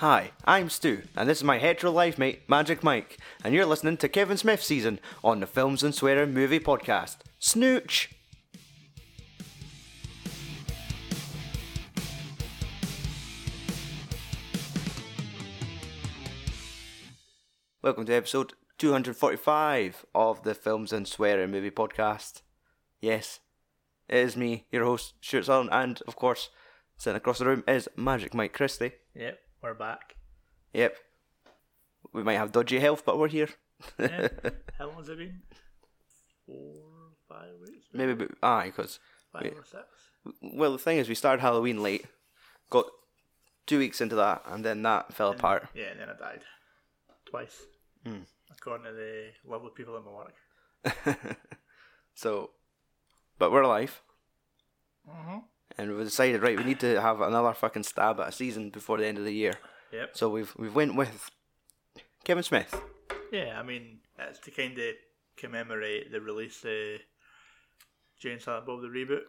Hi, I'm Stu, and this is my hetero life mate, Magic Mike, and you're listening to Kevin Smith season on the Films and Swearing Movie Podcast. Snooch! Welcome to episode 245 of the Films and Swearing Movie Podcast. Yes, it is me, your host, Stuart Sutherland, and of course, sitting across the room is Magic Mike Christie. Yep, we're back. Yep. We might have dodgy health, but we're here. Yeah. How long has it been? Four, five weeks? Maybe, but, aye, because, Five wait. or six? well, the thing is, we started Halloween late, got two weeks into that, and then that fell apart. Yeah, and then I died. Twice. Hmm. According to the lovely people in my work. so, but we're alive, Mm-hmm. And we decided, right, we need to have another fucking stab at a season before the end of the year. Yep. So we've we've went with Kevin Smith. Yeah, I mean, it's to kind of commemorate the release of Jay and Silent Bob the reboot.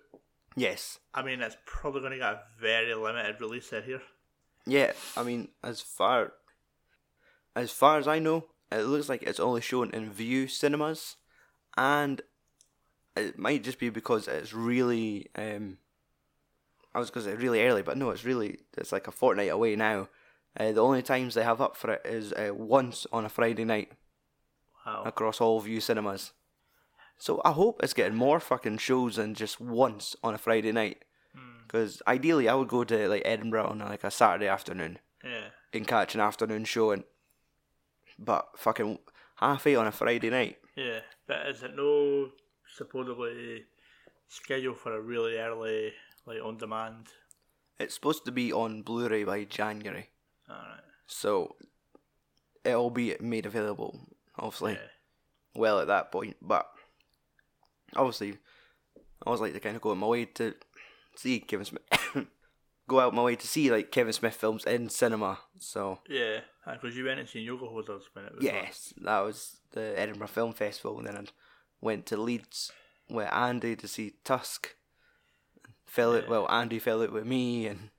Yes. I mean, it's probably going to get a very limited release set here. Yeah, I mean, as far as far as I know, it looks like it's only shown in Vue cinemas, and it might just be because it's really. Um, I was going to say really early, but no, it's really it's like a fortnight away now. Uh, the only times they have up for it is uh, once on a Friday night Wow. across all Vue cinemas. So I hope it's getting more fucking shows than just once on a Friday night. Because ideally, I would go to like Edinburgh on like a Saturday afternoon Yeah. and catch an afternoon show and but fucking half eight on a Friday night. Yeah, but is it no supposedly scheduled for a really early, like on demand? It's supposed to be on Blu-ray by January, Alright. so it'll be made available, obviously, Yeah. well at that point. But obviously, I always like to kind of go out my way to see Kevin Smith, go out my way to see like Kevin Smith films in cinema. So Yeah, because you went and seen Yoga Hosers when it was on. yes, that was the Edinburgh Film Festival, and then I went to Leeds with Andy to see Tusk. Fell it Yeah. well. Andy fell out with me, and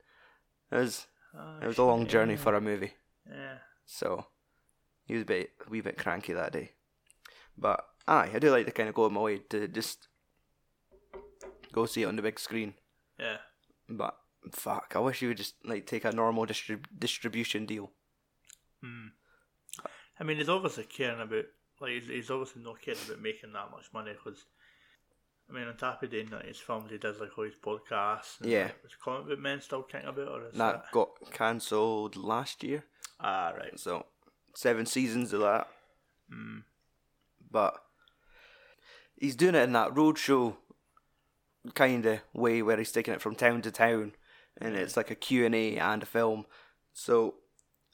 it was Ah, it was a long journey for a movie. Yeah. So he was a bit a wee bit cranky that day, but aye, I do like to kind of go out my way to just go see it on the big screen. Yeah. But fuck, I wish you would just like take a normal distrib- distribution deal. Hmm. I mean, he's obviously caring about, like, he's, he's obviously not caring about making that much money because, I mean, on top of doing like, his films, he does like all his podcasts. And, Yeah. Like, is Comic Book Men still kicking about, or is That that? got cancelled last year, Ah, right. so seven seasons of that. Mm. but he's doing it in that roadshow kind of way where he's taking it from town to town and it's like a Q&A and a film so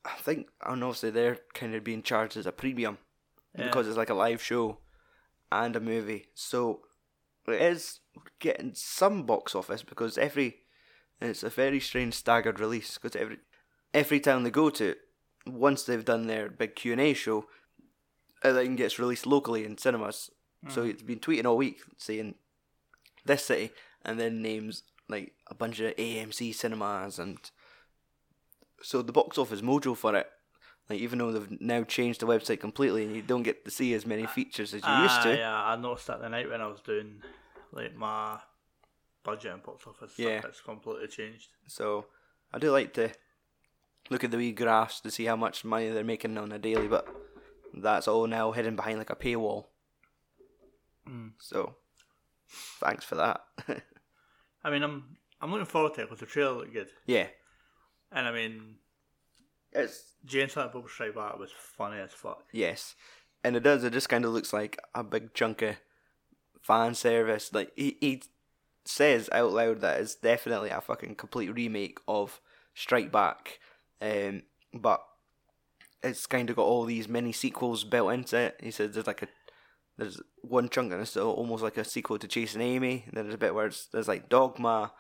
I think and obviously they're kind of being charged as a premium Yeah. because it's like a live show and a movie so it is getting some box office because every it's a very strange staggered release because every every time they go to once they've done their big Q&A show it then gets released locally in cinemas. So it's been tweeting all week saying this city and then names like a bunch of AMC cinemas and so the box office mojo for it. Like even though they've now changed the website completely and you don't get to see as many features as you used Ah, to. Yeah, I noticed that the night when I was doing like my budget and box office. Yeah. it's completely changed. So I do like to look at the wee graphs to see how much money they're making on a daily, but that's all now hidden behind like a paywall. Mm. So thanks for that. I mean, I'm I'm looking forward to it because the trailer looked good, yeah. and I mean, It's Jay and Silent Bob Strike Back was funny as fuck. Yes, and it does. It just kind of looks like a big chunk of fan service. Like he he says out loud that it's definitely a fucking complete remake of Strike Back, um, but it's kind of got all these mini sequels built into it. He says there's like a there's one chunk and it's almost like a sequel to Chasing Amy. And then there's a bit where it's, there's like Dogma,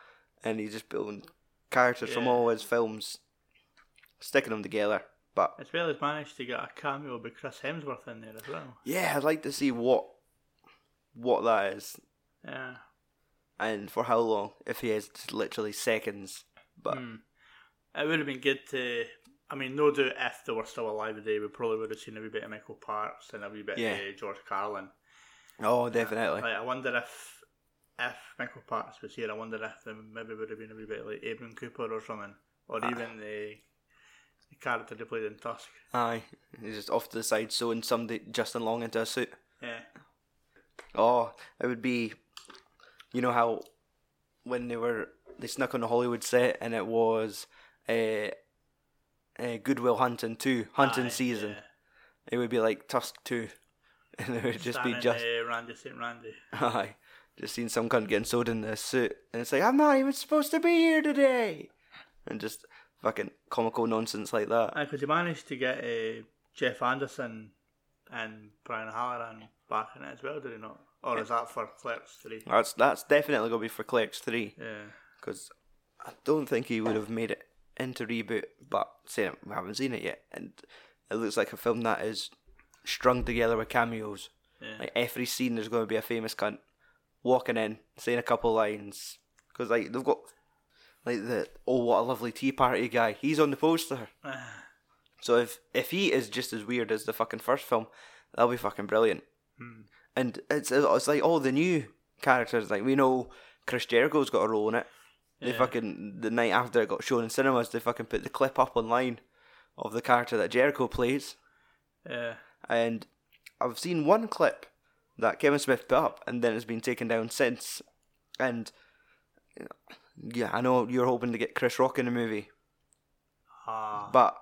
and he's just building characters from all his films, sticking them together. But As well as managed to get a cameo by Chris Hemsworth in there as well. Yeah, I'd like to see what what that is Yeah. and for how long. If he has literally seconds, but Hmm. It would have been good to I mean, no doubt if they were still alive today, we probably would have seen a wee bit of Michael Parks and a wee bit Yeah. of George Carlin. Oh, definitely. Like, I wonder if if Michael Parks was here, I wonder if there maybe would have been a wee bit like Abin Cooper or something, or Ah. even the, the character they played in Tusk. Aye, he's just off to the side sewing somebody Justin Long into a suit. Yeah, Oh, it would be, you know how when they were they snuck on the Hollywood set and it was a uh, Good Will Hunting two hunting Aye, season. yeah. It would be like Tusk two, and it would just be just uh, Randy St Randy. aye, just seeing some cunt getting sewed in the suit, and it's like I'm not even supposed to be here today, and just fucking comical nonsense like that. Because he managed to get uh, Jeff Anderson and Brian Halloran back in it as well, did he not? Or is that for Clerks 3? That's that's definitely gonna be for Clerks three. Yeah. because I don't think he would have made it into reboot. But saying we haven't seen it yet, and it looks like a film that is strung together with cameos. Yeah. Like every scene, there's going to be a famous cunt walking in, saying a couple lines. Because like they've got like the oh what a lovely tea party guy. He's on the poster. So if if he is just as weird as the fucking first film, that'll be fucking brilliant. Hmm. And it's it's like all the new characters. Like we know Chris Jericho's got a role in it. They Yeah. fucking the night after it got shown in cinemas, they fucking put the clip up online of the character that Jericho plays. yeah. And I've seen one clip that Kevin Smith put up, and then it's been taken down since. And yeah, I know you're hoping to get Chris Rock in the movie, Ah. but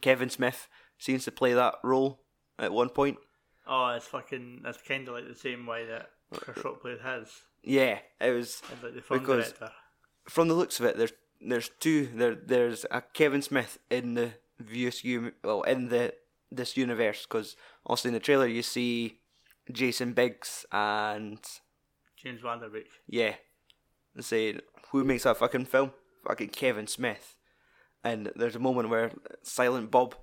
Kevin Smith seems to play that role at one point. Oh, it's fucking. That's kind of like the same way that Chris Rock played his. Yeah, it was As like the film Because- director. from the looks of it. There's there's two there. There's a Kevin Smith in the VSU well in the this universe because also in the trailer you see Jason Biggs and James Van Der Beek. yeah, and saying who makes that fucking film? Fucking Kevin Smith. And there's a moment where Silent Bob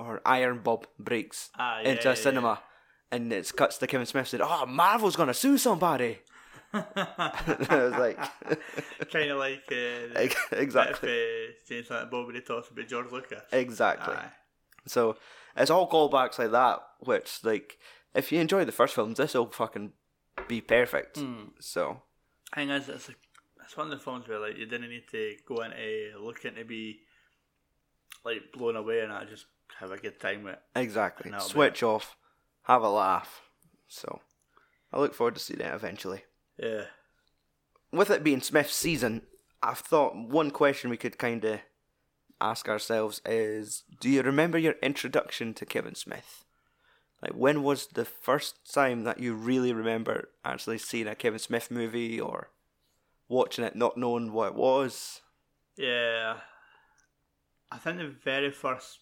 or Iron Bob breaks Ah, yeah, into yeah, a cinema, and it cuts to Kevin Smith saying, "Oh, Marvel's gonna sue somebody." I was like, kind of like uh, exactly, uh, James Silent Bob when he talks about George Lucas. exactly. Aye. So it's all callbacks like that, which like if you enjoy the first films, this will fucking be perfect. So thing is, it's, a, it's one of the films where like you didn't need to go into looking to be like blown away and I just have a good time with it. exactly, switch off, have a laugh. So I look forward to seeing it eventually. Yeah. With it being Smith's season, I've thought one question we could kind of ask ourselves is: Do you remember your introduction to Kevin Smith? Like, when was the first time that you really remember actually seeing a Kevin Smith movie or watching it, not knowing what it was? Yeah. I think the very first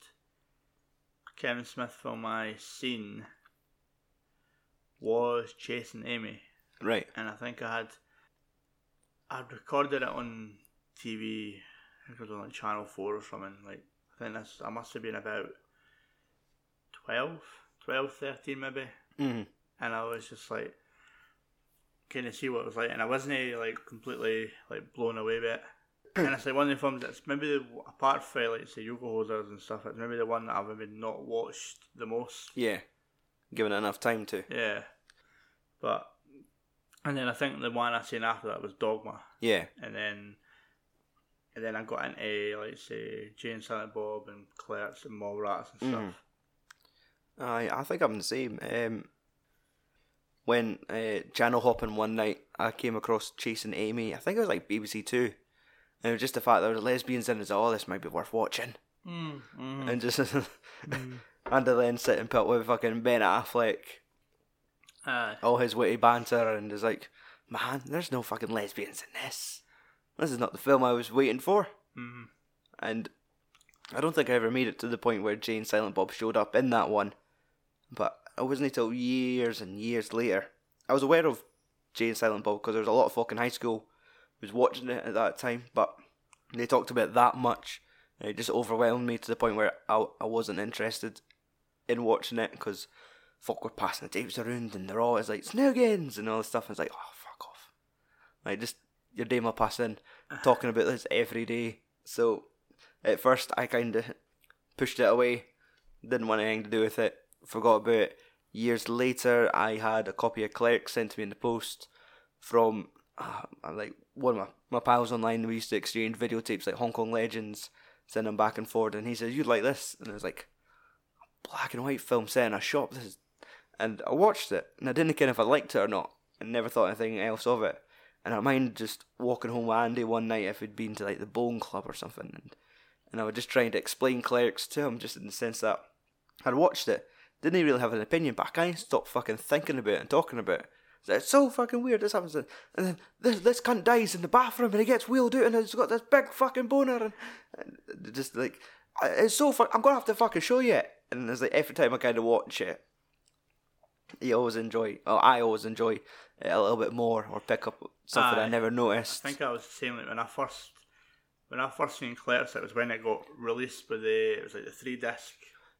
Kevin Smith for my scene was Chasing Amy. Right. and I think I had I'd recorded it on TV. I think it was on like Channel Four or something. Like I think this I must have been about 12, 12 13 maybe, Mm. and I was just like kind of see what it was like, and I wasn't like completely like blown away by it. And it's like one of the films that's maybe the, apart from like say Yoga Hosers and stuff, it's maybe the one that I've maybe not watched the most. Yeah. Given it enough time to. Yeah, but and then I think the one I seen after that was Dogma. Yeah. and then and then I got into like say Jay and Silent Bob and Clerks and Mallrats and stuff. Mhm. I I think I'm the same. Um, when uh, channel hopping one night, I came across Chasing Amy. I think it was like BBC Two, and it was just the fact that there were lesbians in it. Was Oh, this might be worth watching, Mm, mm, and just and to then sit and put with fucking Ben Affleck, Aye. all his witty banter, and is like, man, there's no fucking lesbians in this. This is not the film I was waiting for. Mm, and I don't think I ever made it to the point where Jay and Silent Bob showed up in that one. But it wasn't until years and years later. I was aware of Jay and Silent Bob because there was a lot of fucking high school was watching it at that time, but they talked about that much. And it just overwhelmed me to the point where I, I wasn't interested in watching it because folk were passing the tapes around and they're always like, Snoogans and all this stuff. And it's like, oh, fuck off. Like, just your day will pass in talking about this every day. So at first I kind of pushed it away, didn't want anything to do with it, forgot about it. Years later, I had a copy of Clerk sent to me in the post from uh, like one of my, my pals online. We used to exchange videotapes like Hong Kong Legends, send them back and forth, and he says, "You'd like this," and it was like black and white film set in a shop. This is, and I watched it, and I didn't care if I liked it or not, and never thought anything else of it. And I mind just walking home with Andy one night if we'd been to like the Bone Club or something, and and I was just trying to explain Clerks to him, just in the sense that I'd watched it, didn't really have an opinion, but I can't stop fucking thinking about it and talking about it. It's so fucking weird. This happens, and then this this cunt dies in the bathroom, and he gets wheeled out, and he's got this big fucking boner, and, and just like it's so fuck. I'm gonna have to fucking show you it. And it's like every time I kind of watch it, you always enjoy. Oh, I always enjoy it a little bit more, or pick up something I Aye. never noticed. I think I was the same. Like when I first, when I first seen Clerks, it was when it got released with the it was like the three disc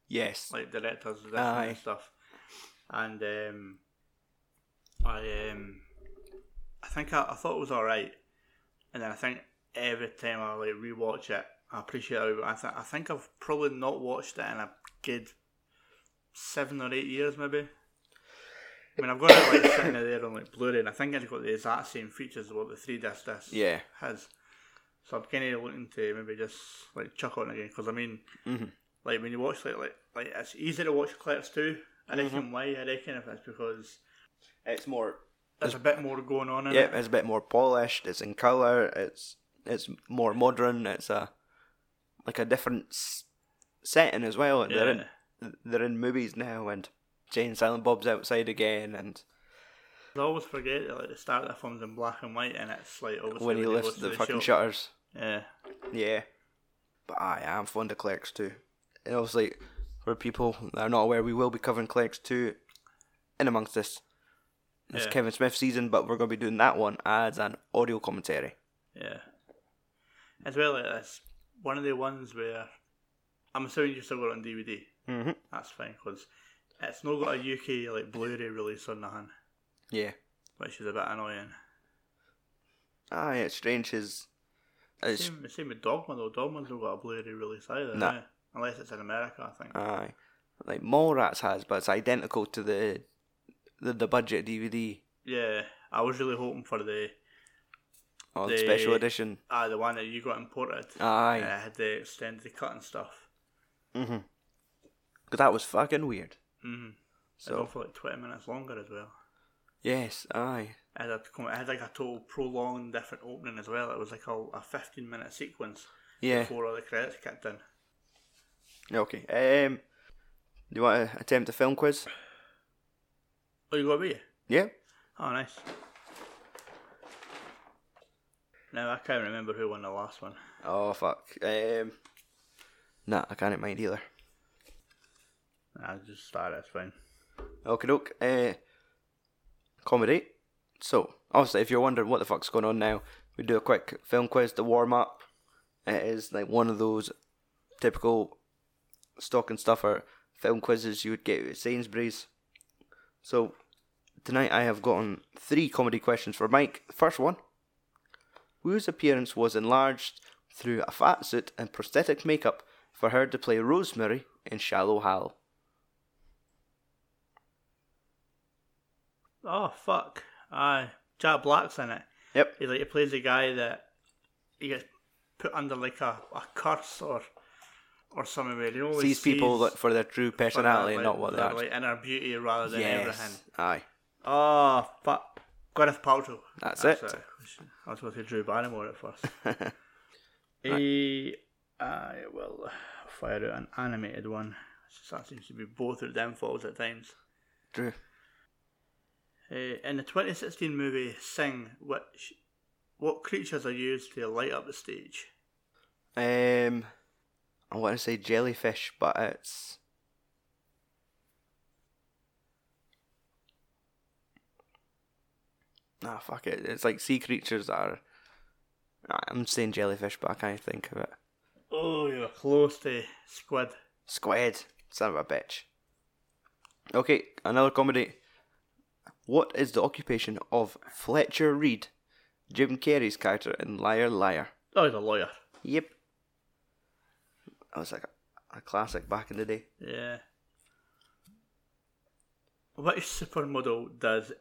yes, like directors and stuff. And um, I um, I think I, I thought it was all right, and then I think every time I like rewatch it, I appreciate it. I think I think I've probably not watched it in a good seven or eight years, maybe. I mean, I've got it like sitting there on like Blu-ray, and I think it's got the exact same features as what the three disc disc yeah, has. So I'm kind of looking to maybe just like chuck on again because I mean, Mhm. like when you watch like like like it's easy to watch clips too. I Mm-hmm. reckon why I reckon if it's because it's more. there's a bit more going on in Yeah, it. it's a bit more polished. It's in color. It's it's more modern. It's a like a different s- setting as well. and They're in they're in movies now, and Jay and Silent Bob's outside again, and I always forget that like the start of the film's in black and white, and it's like obviously when he lifts to the, fucking shop. shutters. Yeah, Yeah, but I am fond of Clerks 2. And obviously, for people that are not aware, we will be covering Clerks 2, in amongst this this Yeah. Kevin Smith season, but we're going to be doing that one as an audio commentary. yeah. As well, it's one of the ones where I'm assuming you still got it on DVD. Mm-hmm. That's fine because it's not got a UK like Blu-ray release on nothing, Yeah. which is a bit annoying. Aye, it's strange. His it's Same, same with Dogma though. Dogma's not got a Blu-ray release either. Nah. eh? Unless it's in America, I think. aye, like Mallrats has, but it's identical to the the, the budget DVD yeah, I was really hoping for the or the The- special edition. ah the one that you got imported. Aye, Uh, had the extended cut and stuff. mm-hmm. Because that was fucking weird. Mm-hmm. So So for like twenty minutes longer as well. yes, aye, It had, a, it had like a total prolonged different opening as well. It was like a, a fifteen minute sequence yeah. before all the credits kicked in. Okay. Um, do you want to attempt a film quiz? Oh, you got me? Yeah. Oh, nice. Now I can't remember who won the last one. Oh fuck. Um, nah, I can't mind either. I'll just start. It's fine. Okay, doke. Uh, comedy. So, obviously, if you're wondering what the fuck's going on now, we do a quick film quiz to warm up. It is like one of those typical stock and stuffer film quizzes you would get at Sainsbury's. So, tonight I have gotten three comedy questions for Mike. First one Whose appearance was enlarged through a fat suit and prosthetic makeup for her to play Rosemary in Shallow Hal? Oh fuck! Aye, Jack Black's in it. Yep. He like he plays a guy that he gets put under like a, a curse or or something where he always sees people sees for their true for their, personality, like, not what they are. like inner beauty rather than yes. everything. Aye. Oh fuck! Gwyneth Paltrow. That's it. I was going to say Drew Barrymore at first. Eh, I will fire out an animated one. That seems to be both of them falls at times. True. Uh, in the 2016 movie Sing, which what creatures are used to light up the stage? Um, I want to say jellyfish, but it's. Ah, fuck it. It's like sea creatures that are. I'm saying jellyfish, but I can't think of it. Oh, you're close to squid. Squid. Son of a bitch. Okay, another comedy. What is the occupation of Fletcher Reed, Jim Carrey's character in Liar Liar? Oh, he's a lawyer. Yep. that was like a, a classic back in the day. Yeah. Which supermodel does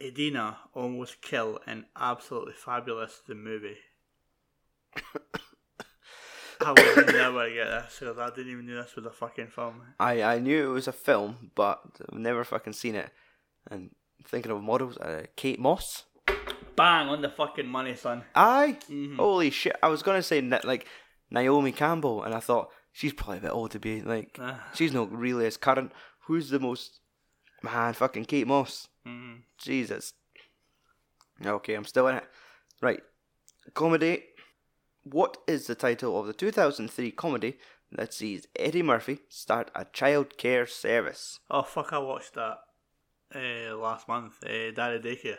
Edina almost kill in Absolutely Fabulous the movie? I would never get this because I didn't even know this was a fucking film. I, I knew it was a film, but I've never fucking seen it. And thinking of models, uh, Kate Moss. Bang on the fucking money, son. Aye. Mhm. Holy shit! I was gonna say like Naomi Campbell, and I thought she's probably a bit old to be like. Ah. She's not really as current. Who's the most man? Fucking Kate Moss. Mhm. Jesus. Okay, I'm still in it. Right. Comedy. What is the title of the 2003 comedy that sees Eddie Murphy start a child care service? Oh fuck! I watched that uh, last month. Uh, Daddy Daycare.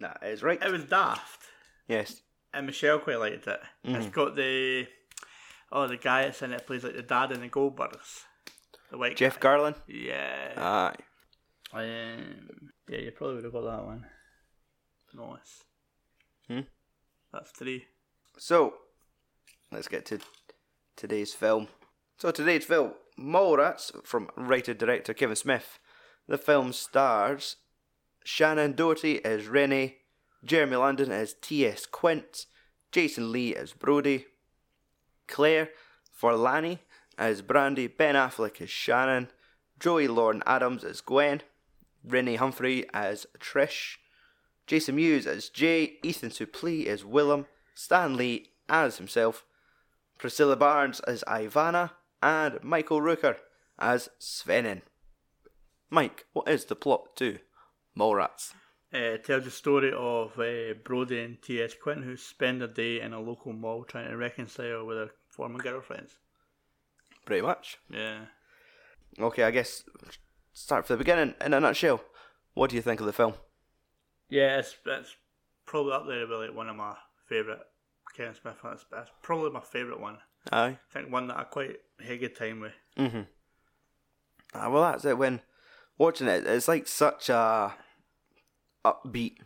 That is right. It was daft, Yes. and Michelle quite liked it. It's got the oh the guy that's in it plays like the dad in the Goldbergs. The white Jeff guy. Garlin. Yeah. Aye. Um, yeah, you probably would have got that one. Nice. Hmm? That's three. So, let's get to today's film. So, today's film, Mallrats, from writer director Kevin Smith. The film stars Shannen Doherty as Rennie, Jeremy London as T.S. Quint, Jason Lee as Brody, Claire Forlani as Brandy, Ben Affleck as Shannon, Joey Lauren Adams as Gwen, Renee Humphrey as Trish, Jason Mewes as Jay, Ethan Suplee as Willam, Stan Lee as himself, Priscilla Barnes as Ivana, and Michael Rooker as Svenning. Mike, what is the plot to Mallrats? Uh, it tells the story of uh, Brody and T.S. Quinton who spend a day in a local mall trying to reconcile with their former girlfriends. Pretty much. Yeah. Okay, I guess start from the beginning. In a nutshell, what do you think of the film? Yeah, it's, it's probably up there with like one of my favourite Kevin Smith ones. That's probably my favourite one. Aye. I think one that I quite had a good time with. Mm-hmm. Ah, well, that's it. When watching it, it's like such a upbeat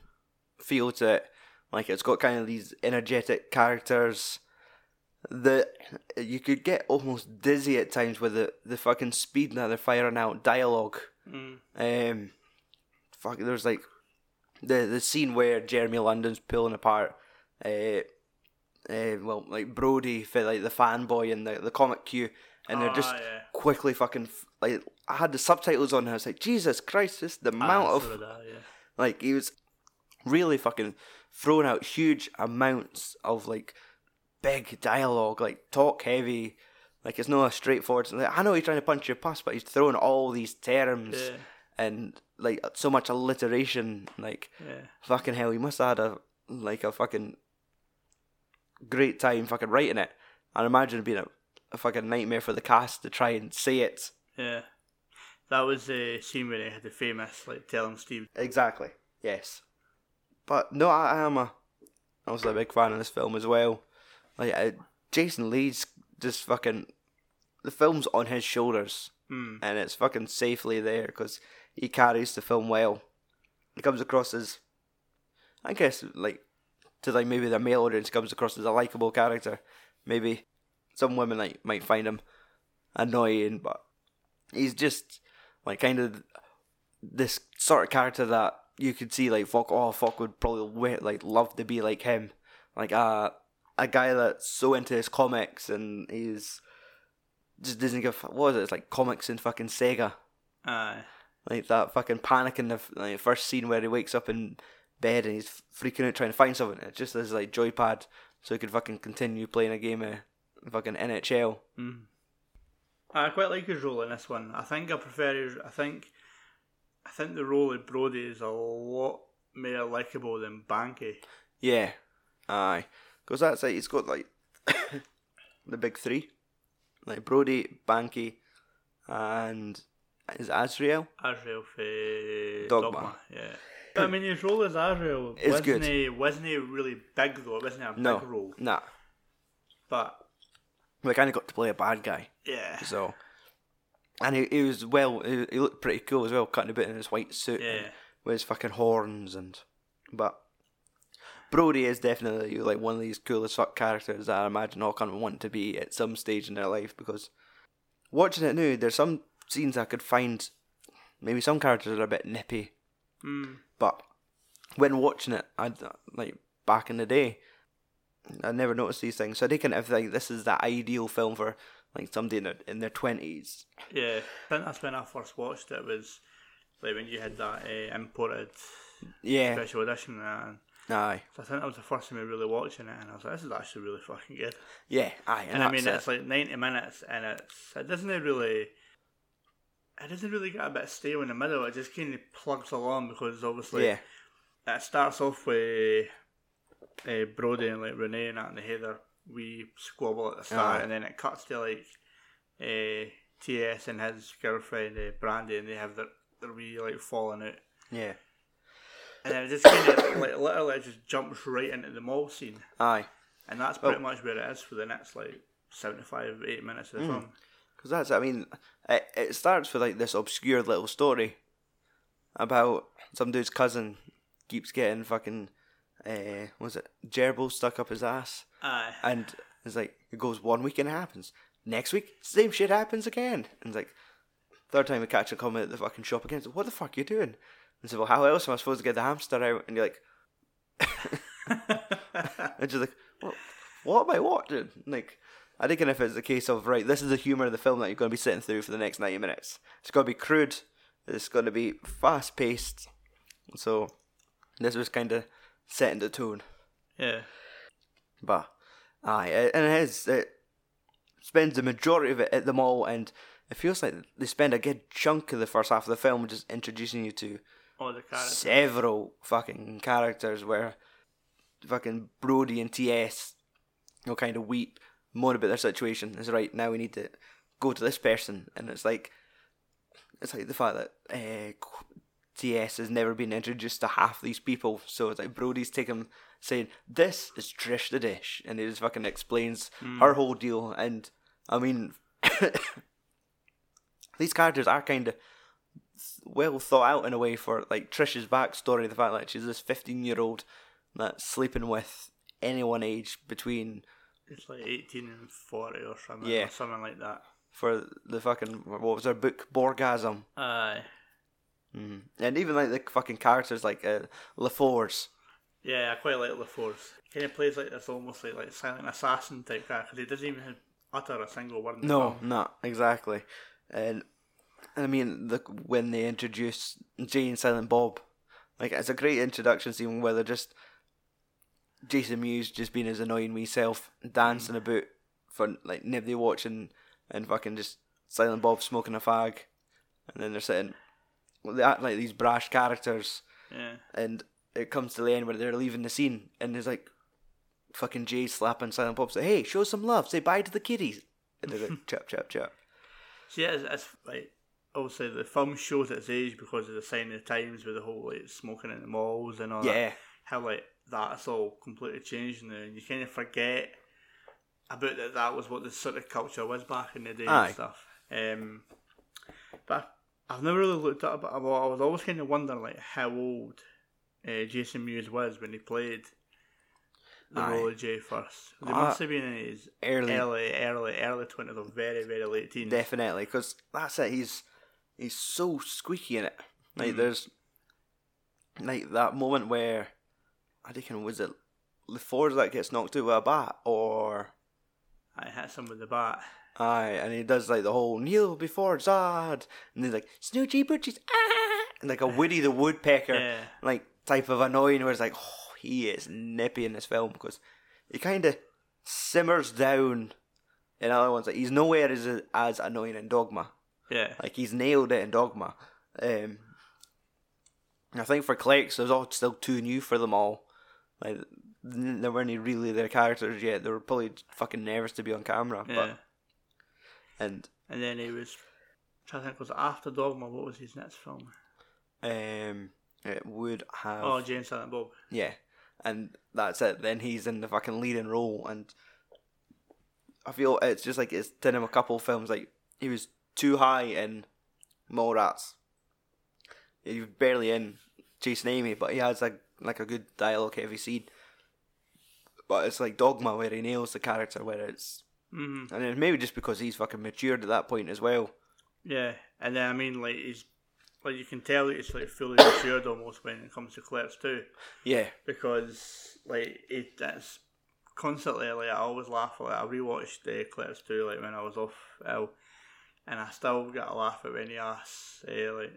feel to it. Like it's got kind of these energetic characters that you could get almost dizzy at times with the the fucking speed that they're firing out dialogue. Mm. Um, fuck, there's like the the scene where Jeremy London's pulling apart. Uh, uh, well, like Brody for like the fanboy and the the comic queue, and they're just Ah, yeah. quickly fucking f- like I had the subtitles on and I was like Jesus Christ, just the amount Ah, of so did I, yeah. like he was really fucking throwing out huge amounts of like big dialogue, like talk heavy. Like it's not a straightforward. Like, I know he's trying to punch your pus, but he's throwing all these terms Yeah. and like so much alliteration. Like Yeah. fucking hell, he must have had a like a fucking great time fucking writing it. I imagine it being a, a fucking nightmare for the cast to try and say it. Yeah. That was the scene where they had the famous like telling Steve Exactly. Yes. But no, I, I am a. I was a big fan of this film as well. Like uh, Jason Lee's just fucking the film's on his shoulders, Hmm. and it's fucking safely there because he carries the film well. He comes across as, I guess, like to like maybe the male audience comes across as a likable character. Maybe some women like might find him annoying, but he's just like kind of this sort of character that you could see like fuck oh fuck would probably like love to be like him like uh, a guy that's so into his comics and he's just doesn't give what was it it's like comics and fucking Sega Aye. like that fucking panic in the like, first scene where he wakes up in bed and he's freaking out trying to find something it's just as like joypad so he could fucking continue playing a game of fucking NHL Mm. I quite like his role in this one. I think I prefer his. I think, I think the role of Brody is a lot more likable than Banky. yeah aye because that's like he's got like the big three like Brody Banky and is it Azrael Azrael for Dogma. Dogma. Yeah. But I mean, his role as Azrael It's wasn't good. He, wasn't he really big though? It wasn't a no big role. nah But we kind of got to play a bad guy yeah, So, and he, he was well. He, he looked pretty cool as well, cutting a bit in his white suit yeah, with his fucking horns and. But Brody is definitely like one of these coolest fuck characters that I imagine all kind of want to be at some stage in their life because watching it now, there's some scenes I could find maybe some characters are a bit nippy, Mm. but when watching it, I like back in the day, I never noticed these things. So I kind of think this is the ideal film for like somebody in their in their twenties. Yeah, I think that's when I first watched it. Was like when you had that uh, imported Yeah, special edition, and aye, so I think that was the first time I really watching it, and I was like, "This is actually really fucking good." yeah, aye. And, I mean, it. it's like ninety minutes, and it's it doesn't really. It doesn't really get a bit stale in the middle. It just kind of plugs along because obviously yeah, it starts off with uh, Brody and like Renee and that, and they have their wee squabble at the start, Aye. and then it cuts to like uh, TS and his girlfriend uh, Brandy, and they have their their wee like falling out, yeah, and then it just kind of like literally it just jumps right into the mall scene, aye. and that's pretty much where it is for the next like 75, 80 minutes of the film. Because that's, I mean, it, it starts with like this obscure little story about some dude's cousin keeps getting fucking, uh, was it gerbil stuck up his ass, Aye. and it's like it goes one week and it happens. Next week, same shit happens again, and it's like third time we catch a comment at the fucking shop again. So what the fuck are you doing? And said, well, how else am I supposed to get the hamster out? And you're like, and she's like, what? What am I watching? Like, I think if it's a case of right, this is the humor of the film that you're going to be sitting through for the next ninety minutes. It's going to be crude. It's going to be fast paced. So this was kind of setting the tone. yeah. But aye, and it is. It spends the majority of it at the mall, and it feels like they spend a good chunk of the first half of the film just introducing you to All the characters. several fucking characters where fucking Brody and TS you know, kind of weep, moan about their situation. It's right now we need to go to this person, and it's like it's like the fact that uh, TS has never been introduced to half these people, so it's like Brody's taking saying this is Trish the Dish, and he just fucking explains her whole deal, and I mean. These characters are kind of well thought out in a way for like Trish's backstory, the fact that she's this fifteen year old that's sleeping with anyone age between It's like 18 and 40 or something. Yeah. Or something like that. for the fucking what was her book Borgasm, Aye. mm. and even like the fucking characters like uh, LaFours. Yeah, I quite like LaFours. Kind of plays like this almost like, like silent assassin type character. He doesn't even utter a single word in the No, not exactly, and I mean the when they introduce Jay and Silent Bob, like it's a great introduction scene where they're just Jason Mewes just being his annoying wee self, dancing mm. about for like nobody watching, and fucking just Silent Bob smoking a fag, and then they're sitting, well, they act like these brash characters, Yeah. and it comes to the end where they're leaving the scene, and there's like fucking Jay slapping Silent Bob, say, "Hey, show some love, say bye to the kiddies," and they're like, "Chap, chap, chap." See, it's, it's like obviously the film shows its age because of the sign of the times with the whole like smoking in the malls and all that. How like that's all completely changed now, and you kind of forget about that. That was what the sort of culture was back in the day Aye. and stuff. Um, but I've never really looked at it. But I was always kind of wondering like how old uh, Jason Mewes was when he played the Aye. role of Jay first. He Ah, must have been in his early, early, early, early twenties or very, very late teens. definitely, because that's it. He's he's so squeaky in it. Like Mhm. there's like that moment where I think was it LaFours that gets knocked out with a bat, or I hit him with the bat. aye, and he does like the whole kneel before Zod, and he's like Snoochie Boochies, ah, and like a Woody the Woodpecker. Yeah. like type of annoying where it's like oh, he is nippy in this film because he kind of simmers down in other ones like he's nowhere as as annoying in dogma Yeah. like he's nailed it in dogma um I think for Clerks there's all still too new for them all like there weren't any really their characters yet they were probably fucking nervous to be on camera Yeah. but and And then he was trying to think was after Dogma, what was his next film? um it would have Oh, Jay and Silent Bob. Yeah, and that's it. Then he's in the fucking leading role, and I feel it's just like it's done him a couple films. Like he was too high in Mallrats. Was barely in Chasing Amy, but he has like like a good dialogue heavy scene. but it's like Dogma where he nails the character, where it's Mm-hmm. and then maybe just because he's fucking matured at that point as well. Yeah, and then I mean, like he's like you can tell that he's like fully matured almost when it comes to Clerks 2, Yeah, because like it that's constantly like I always laugh. Like I rewatched the Clerks 2, like when I was off ill, and I still get a laugh at when he asks uh, like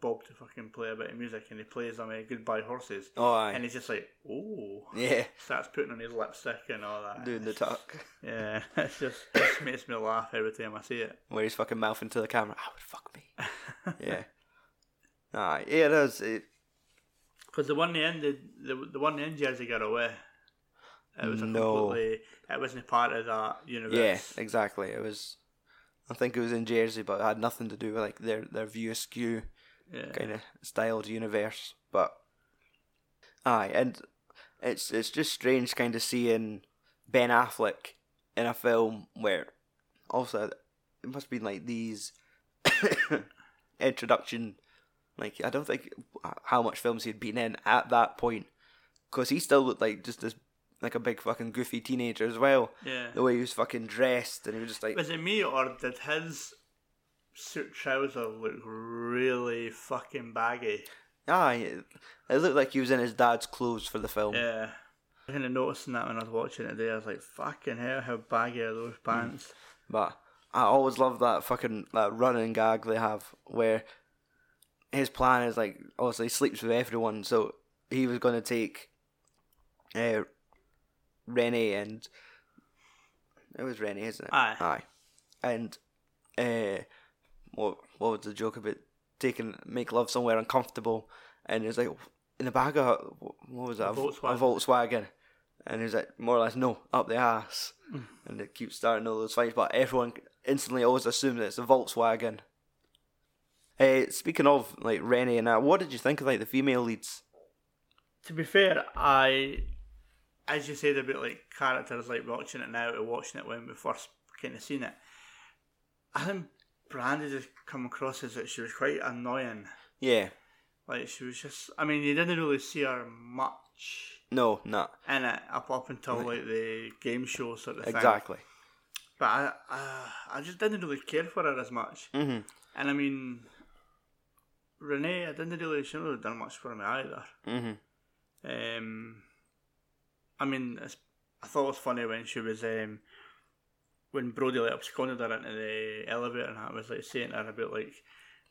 Bob to fucking play a bit of music, and he plays them uh, "Goodbye Horses," oh aye, and he's just like, oh, yeah, starts putting on his lipstick and all that. doing the tuck Yeah, it's just it just makes me laugh every time I see it. where he's fucking mouthing to the camera. I would fuck me. Yeah, aye, yeah, it is. It, Because the one they ended, the the one the end Jersey got away. It was a No. completely. It wasn't part of that universe. yeah, exactly. It was. I think it was in Jersey, but it had nothing to do with like their their View Askew Yeah. kind of styled universe. But aye, and it's it's just strange kind of seeing Ben Affleck in a film where also it must be like these introduction. Like I don't think uh, how much films he'd been in at that point, because he still looked like just this like a big fucking goofy teenager as well. Yeah. The way he was fucking dressed, and he was just like, Was it me or did his suit trouser look really fucking baggy? ah, it, looked like he was in his dad's clothes for the film. Yeah. I kind of noticing that when I was watching it today. I was like, fucking hell, how baggy are those pants? But I always love that fucking that running gag they have where his plan is like obviously he sleeps with everyone, so he was going to take uh, Rennie and it was Rennie, isn't it? Aye. Aye. And uh, what what was the joke about taking make love somewhere uncomfortable? And it's like in the bag of what was that? A Volkswagen. A Volkswagen. And he's like more or less no up the ass, Hmm. and it keeps starting all those fights. But everyone instantly always assumes that it's a Volkswagen. Uh, speaking of like Rennie and that, what did you think of like the female leads? To be fair, I, as you said about like characters, like watching it now or watching it when we first kind of seen it, I think Brandy just come across as that she was quite annoying. Yeah, Like she was just, I mean, you didn't really see her much no, not in it up up until like the game show sort of thing. exactly. But I, I, I just didn't really care for her as much. hmm And I mean, Renee, I didn't really, she never done much for me either. hmm Um, I mean, it's, I thought it was funny when she was um, when Brody like absconded her into the elevator and that was like saying to her about like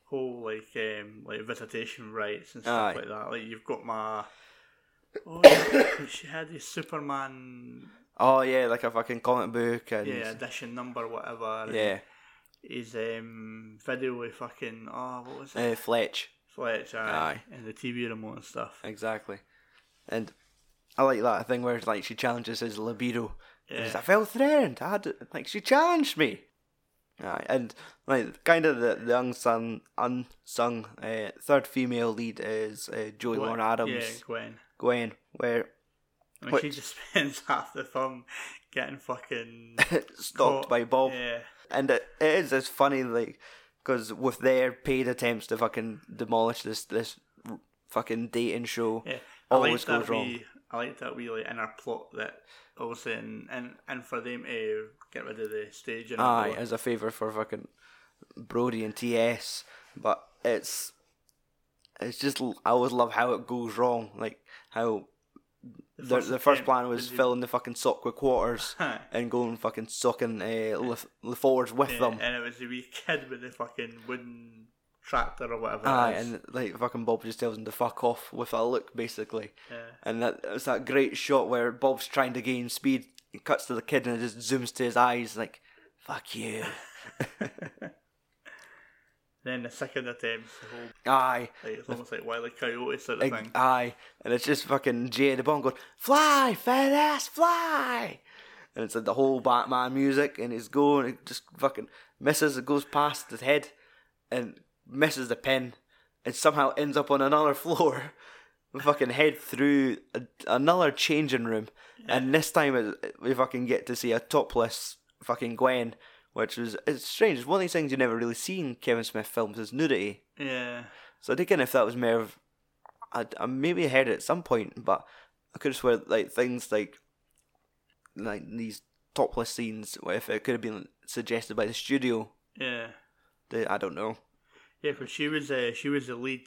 whole like um like visitation rights and stuff Aye. like that. Like you've got my oh yeah, she had the Superman Oh yeah, like a fucking comic book and yeah edition number whatever. yeah, his um video with fucking oh what was it uh, Fletch. Fletch aye, aye. and the TV remote and stuff. Exactly. And I like that thing where like she challenges his libido. Yeah. I felt threatened. I had to, like she challenged me. Aye, and like kind of the, the unsung unsung uh, third female lead is uh, Joey Gwen- Lauren Adams, Yeah, Gwen. Gwen, where I mean, she just spends half the film getting fucking stalked caught. by Bob, Yeah, and it, it is it's funny like because with their paid attempts to fucking demolish this this fucking dating show, yeah. Always like goes wrong. wee. I like that wee like inner plot that obviously and and, and for them to get rid of the stage and Aye, as a favour for fucking Brody and TS, but it's it's just I always love how it goes wrong, like how the the first, plan was filling the fucking sock with quarters and going fucking sucking uh, LaFours with Yeah, them. and it was the wee kid with the fucking wooden tractor or whatever. Aye, is. and like fucking Bob just tells him to fuck off with a look, basically. yeah. And that it's that great shot where Bob's trying to gain speed, he cuts to the kid and it just zooms to his eyes, like, "Fuck you." Then the second attempt, the whole Aye, like it's almost like Wiley Coyote sort of thing. aye, and it's just fucking Jay the Bond going, "Fly, fat ass, fly!" And it's like the whole Batman music, and he's going, it just fucking misses, it goes past his head, and misses the pin, and somehow ends up on another floor. We fucking head through a, another changing room, and this time it, we fucking get to see a topless fucking Gwen, which was it's strange. It's one of these things you never really see in Kevin Smith films is nudity. Yeah, So I thinking if that was more of, I, I maybe heard it at some point, but I could have swear like things like like these topless scenes. If it could have been suggested by the studio, Yeah. the, I don't know. Yeah, because she was uh, she was the lead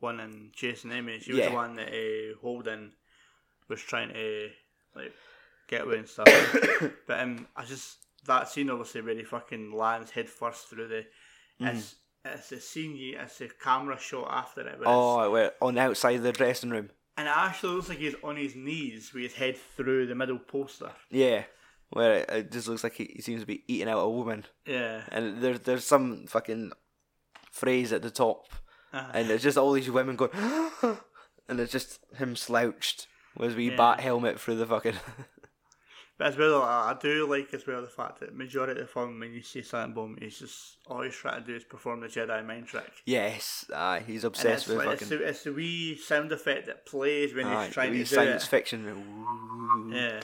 one in Chasing Amy. She was Yeah. the one that uh, Holden was trying to like get away and stuff. but um, I just that scene obviously where he fucking lands head first through the. Mm. It's it's the scene. You, it's the camera shot after it. It's, Oh, we're on the outside of the dressing room. and it actually looks like he's on his knees with his head through the middle poster. Yeah, where it, it just looks like he, he seems to be eating out a woman, Yeah. and there's there's some fucking phrase at the top, Uh, and it's just all these women going, and it's just him slouched with his wee Yeah. bat helmet through the fucking. But as well, I do like as well the fact that majority of the film, when you see Silent Bob, he's just all he's trying to do is perform the Jedi mind trick. yes, aye, he's obsessed it's, with like, it's, fucking. the, it's the wee sound effect that plays when Aye, he's trying to do science it. fiction. Yeah.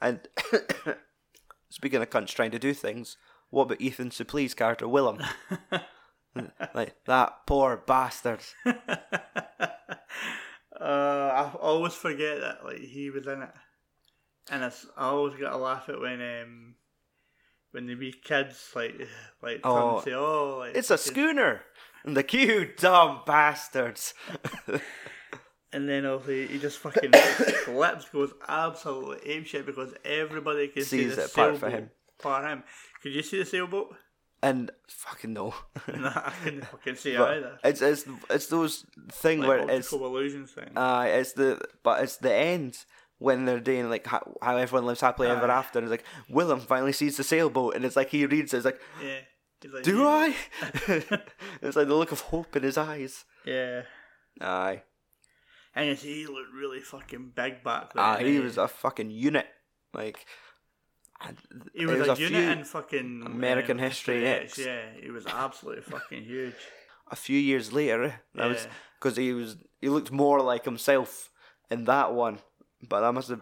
And speaking of cunts trying to do things, what about Ethan Suplee's character Willam? like that poor bastard. Uh, I always forget that like he was in it, and I always get a laugh at when um when the wee kids like like Oh, and say oh like It's a fucking-" schooner. And the you dumb bastards. and then obviously he just fucking flips goes absolutely apeshit because everybody can see the it apart sailboat for him. For him, could you see the sailboat? And fucking no. no, I couldn't fucking see But either. it's it's it's those thing Like where it's illusion thing. uh it's the but it's the end when they're doing like how, how everyone lives happily ever Aye. after. And it's like Willam finally sees the sailboat, and it's like he reads it. It's like, yeah. Like, do "Yeah." I? it's like the look of hope in his eyes. Yeah. Aye, And he looked really fucking big back then. ah, he was a fucking unit. Like, and He was, it a, unit in fucking American um, History X. Yeah, he was absolutely fucking huge. a few years later. That was because he was he looked more like himself in that one, but that must have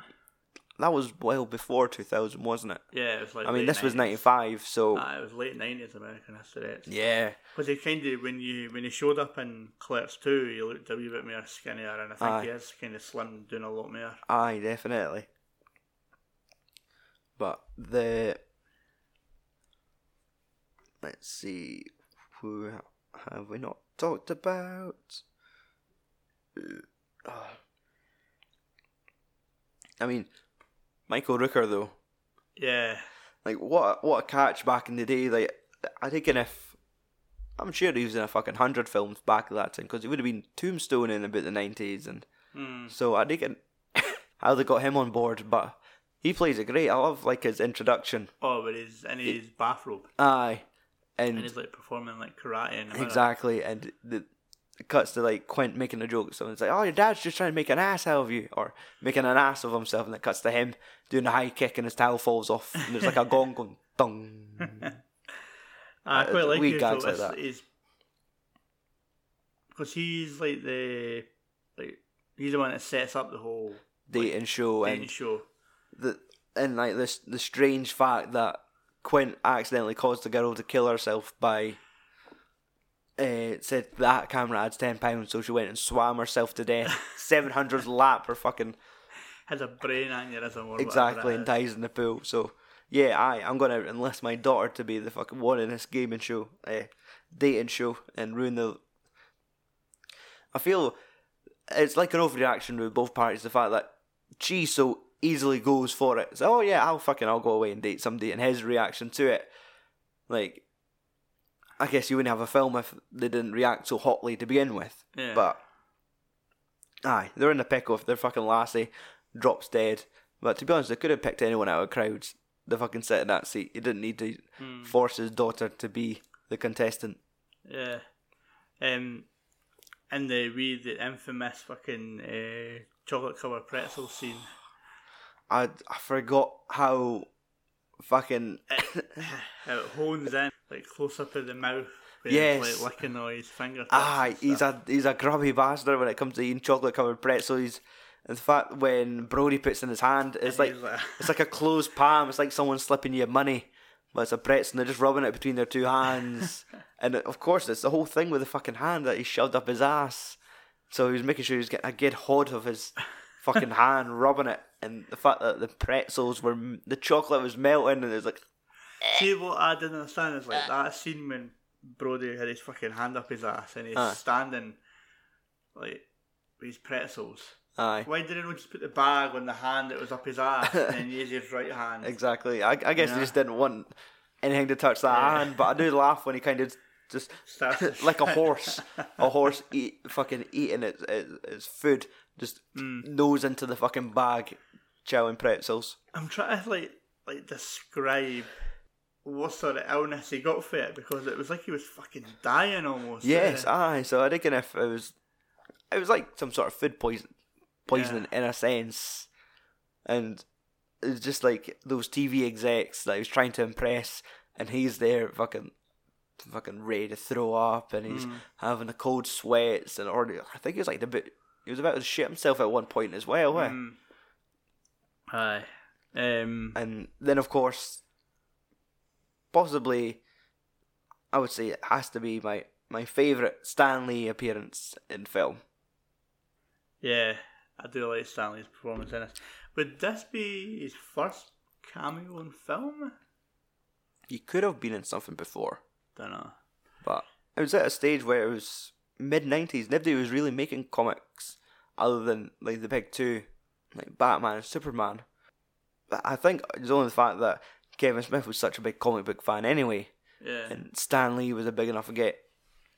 that was well before two thousand, wasn't it? Yeah, it was like. I mean, this was 90s. ninety five, so Ah, it was late nineties American History X. yeah, Because he kind of when you when he showed up in Clerks two, he looked a wee bit more skinnier, and I think Aye. he is kind of slimmed down a lot more. aye, definitely. But the let's see, who have we not talked about? Uh, I mean, Michael Rooker though. Yeah, Like what a, what a catch back in the day. Like I think if I'm sure he was in a fucking hundred films back at that time because he would have been Tombstone in about the nineties, and mm. so I think how they got him on board. But he plays it great. I love like his introduction. oh, but he's in his bathrobe Aye, and and he's like performing like karate in exactly, and the. It cuts to like Quint making a joke. Someone's like, "Oh, your dad's just trying to make an ass out of you," or making an ass of himself, and it cuts to him doing a high kick, and his towel falls off, and there's like a gong going dong. I Uh, quite like wee his gags like that. He's because he's like the like he's the one that sets up the whole dating show dating and show. The and like this the strange fact that Quint accidentally caused the girl to kill herself by uh, said that camera adds ten pounds, so she went and swam herself to death. Seven hundred lap her fucking Has a brain aneurysm or exactly and dies in the pool. So yeah, I I'm gonna enlist my daughter to be the fucking one in this gaming show, uh, dating show, and ruin the. I feel it's like an overreaction with both parties. The fact that she so easily goes for it. So, oh yeah, I'll fucking I'll go away and date somebody, and his reaction to it, like, I guess you wouldn't have a film if they didn't react so hotly to begin with. Yeah. But aye, they're in the pickle if their fucking lassie drops dead. But to be honest, they could have picked anyone out of crowds. They fucking sit in that seat. He didn't need to Hmm. force his daughter to be the contestant. Yeah. Um, and the wee, the infamous fucking uh, chocolate covered pretzel scene. I I forgot how fucking How it hones in, like close up of the mouth. Yes. Like licking all his fingertips. ah he's a he's a grubby bastard when it comes to eating chocolate covered pretzels. In fact, when Brodie puts in his hand, it's like like- it's like a closed palm. It's like someone slipping you money, but it's a pretzel and they're just rubbing it between their two hands. and of course, it's the whole thing with the fucking hand that he shoved up his ass. So he was making sure he was getting a good hod of his fucking hand rubbing it, and the fact that the pretzels were the chocolate was melting, and it's like See eh. what I didn't understand is like eh. that scene when Brodie had his fucking hand up his ass and he's standing like with his pretzels. aye. Why didn't we just put the bag on the hand that was up his ass and then use his right hand? Exactly. I, I guess Yeah. he just didn't want anything to touch that Yeah. hand, but I do laugh when he kind of just like a horse, a horse eat fucking eating its its, its food, just Mm. nose into the fucking bag, chowing pretzels. I'm trying to like like describe what sort of illness he got for it because it was like he was fucking dying almost. Yes, eh? aye. So I reckon if it was, it was like some sort of food poison, poisoning in a sense, and it's just like those TV execs that he was trying to impress, and he's there fucking, fucking ready to throw up, and he's having the cold sweats, and already I think he was like the bit. He was about to shit himself at one point as well, eh? Mm. Aye. Um, and then of course, possibly, I would say it has to be my my favorite Stan Lee appearance in film. yeah, I do like Stan Lee's performance in this. Would this be his first cameo in film? He could have been in something before, Don't know. but it was at a stage where it was mid nineties. Nobody was really making comics other than like the big two, like Batman and Superman. But I think it's only the fact that Kevin Smith was such a big comic book fan anyway, Yeah. and Stan Lee was a big enough get.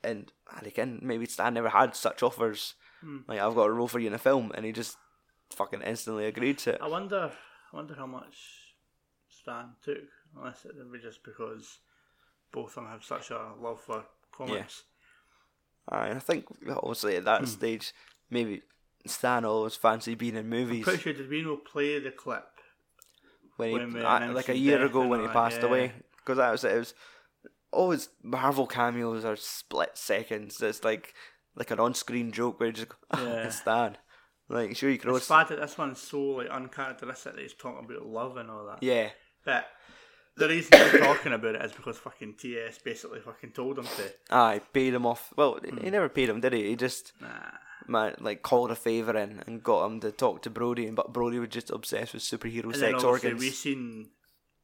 And again, maybe Stan never had such offers. Hmm. Like I've got a role for you in a film, and he just fucking instantly agreed to it. I wonder. I wonder how much Stan took. Unless it would be just because both of them have such a love for comics. Aye, and I think obviously at that Hmm. stage, maybe Stan always fancied being in I'm movies. pretty sure did we not play the clip? when he when we uh, like a year ago when he passed yeah. away because that was it. It was always Marvel cameos are split seconds. It's like like an on-screen joke where you just go, oh, Yeah. it's Stan. Like sure you can It's always bad that this one's so like uncharacteristic that he's talking about love and all that. yeah But the reason they're talking about it is because fucking TS basically fucking told him to. aye paid him off. Well Hmm. he never paid him did he? He just Nah. man like called a favor in and got him to talk to Brodie, and but Brodie was just obsessed with superhero And sex organs. we seen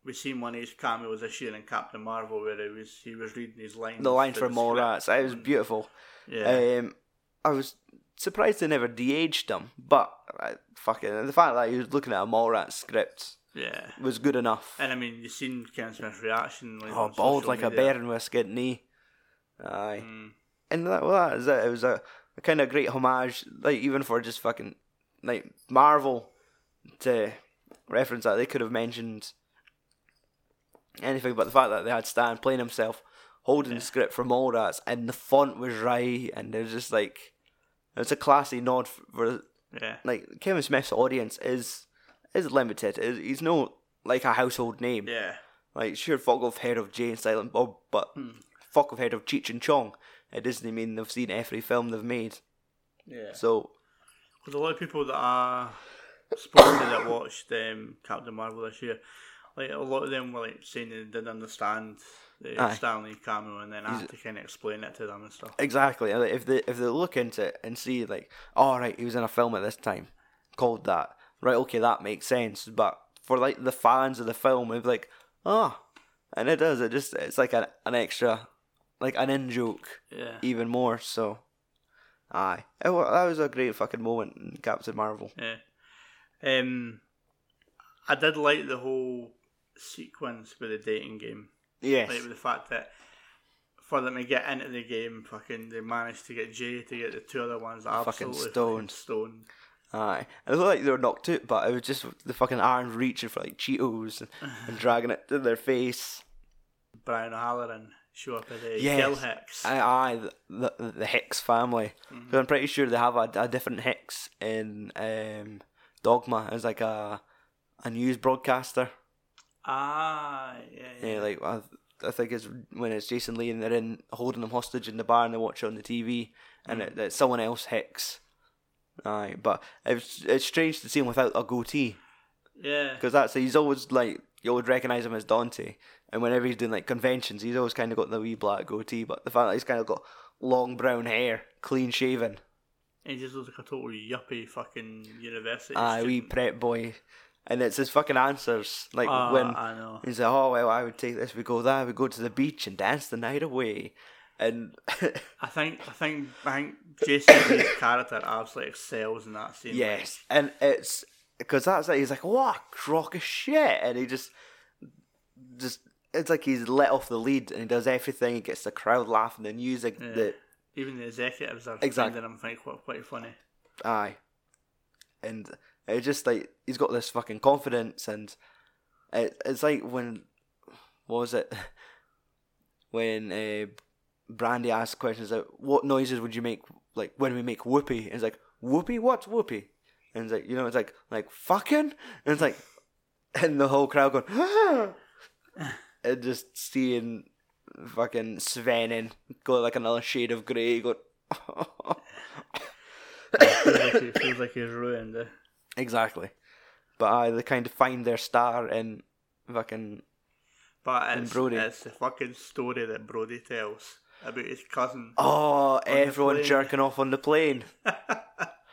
we seen one of his cameos this year in Captain Marvel where he was he was reading his lines. the lines for from script. Mallrats. It was beautiful. Yeah. Um, I was surprised they never de-aged him, but uh, fucking the fact that he was looking at a Mallrats script yeah. was good enough. And I mean, you seen Ken Smith's reaction. Like, oh, bald like a media. baron with a skid knee. Aye, Mm. and that, well, that is it. It was a, a kind of great homage, like even for just fucking like Marvel to reference that they could have mentioned anything, but the fact that they had Stan playing himself, holding the script from Mallrats, and the font was right, and it was just like it's a classy nod for Yeah. like Kevin Smith's audience is is limited. He's no like a household name. Yeah. Like sure, fuck off head of Jay and Silent Bob, but Hmm. fuck off head of Cheech and Chong. It doesn't mean they've seen every film they've made. Yeah. So Because a lot of people that I spoke to that watched um, Captain Marvel this year, like a lot of them were like saying they didn't understand the Aye. Stan Lee cameo, and then I had to kind of explain it to them and stuff. exactly, if they if they look into it and see like, all right, he was in a film at this time called that. Right, okay, that makes sense. But for like the fans of the film, it's like, ah, and it does. It just it's like an an extra, like an in joke. Yeah. even more. So, aye, it, that was a great fucking moment in Captain Marvel. Yeah. Um, I did like the whole sequence with the dating game. Yes, Like with the fact that for them to get into the game, fucking they managed to get Jay to get the two other ones Fucking absolutely stoned. fucking stoned. Aye. It looked like they were knocked out, but it was just the fucking arms reaching for like Cheetos and, and dragging it to their face. Brian O'Halloran show up at the Yes. Hicks. Aye, aye, the the, the Hicks family. Mm-hmm. 'Cause I'm pretty sure they have a, a different Hicks in um, Dogma as like a a news broadcaster. Ah, yeah, yeah. Yeah, like I, I think it's when it's Jason Lee and they're in holding them hostage in the bar and they watch it on the TV, and it, it's someone else Hicks. Aye, but it's it's strange to see him without a goatee yeah. because that's he's always like you always recognize him as Dante, and whenever he's doing like conventions, he's always kind of got the wee black goatee. But the fact that he's kind of got long brown hair, clean shaven, And he just looks like a total yuppie fucking university. Aye, wee student. prep boy. And it's his fucking answers. Like Ah, when I know. he's like, oh, well, I would take this, we go there, we go to the beach and dance the night away. And I think I think I think Jason Lee's character absolutely excels in that scene. yes, and it's because that's it. He's like, what a crock of shit. And he just, just, it's like he's let off the lead and he does everything. He gets the crowd laughing, the music, Yeah. the, Even the executives are Exactly. finding him quite, quite funny. Aye. And it's just like he's got this fucking confidence and it, it's like when what was it? When uh, Brandi asked questions like what noises would you make like when we make whoopee? And it's like whoopee? What's whoopee? And it's like you know it's like like fucking and it's like and the whole crowd going ah! and just seeing fucking Svenning go like another shade of grey going feels like he feels like he's ruined. eh? Exactly. But uh, they kind of find their star in fucking. But it's, Brodie. it's the fucking story that Brodie tells about his cousin. Oh, everyone jerking off on the plane.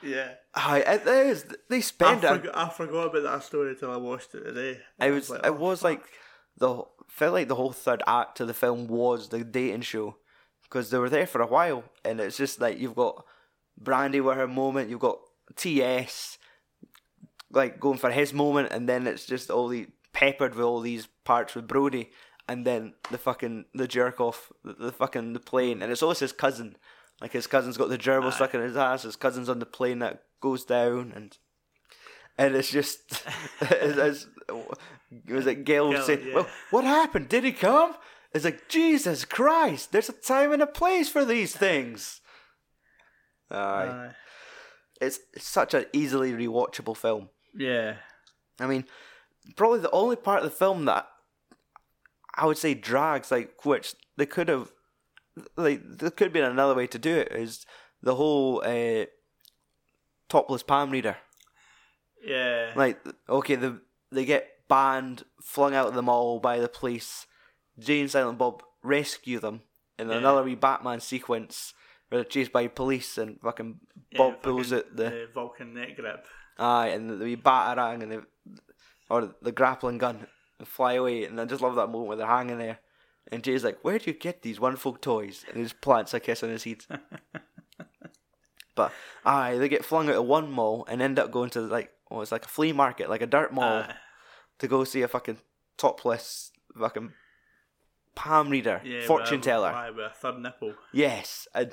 yeah. Aye, it is. They I, spend it. I forgot about that story till I watched it today. It was. like, it was like the felt like the whole third act of the film was the dating show because they were there for a while, and it's just like you've got Brandi with her moment, you've got T.S. like going for his moment, and then it's just all the peppered with all these parts with Brodie, and then the fucking the jerk off, the, the fucking the plane, and it's always his cousin. Like his cousin's got the gerbil Aye. stuck in his ass. His cousin's on the plane that goes down, and and it's just it's, it's, it was like Gail Gail, saying, yeah. "Well, what happened? Did he come?" It's like Jesus Christ. There's a time and a place for these things. Aye, Aye. it's, it's such an easily rewatchable film. yeah. I mean, probably the only part of the film that I would say drags, like which they could have, like there could have been another way to do it, is the whole uh, topless palm reader. Yeah. Like, okay, the they get banned, flung out of the mall by the police. Jay and Silent Bob rescue them in Yeah. another wee Batman sequence where they're chased by police and fucking yeah, Bob pulls fucking out the the Vulcan neck grip. Aye, and the, the wee batarang and the or the grappling gun and fly away. And I just love that moment where they're hanging there. And Jay's like, "Where do you get these wonderful toys?" And he just plants a kiss on his head. but aye, they get flung out of one mall and end up going to like, oh, it's like a flea market, like a dirt mall, Aye. to go see a fucking topless fucking palm reader, yeah, fortune teller. Aye, with a third nipple. Yes, and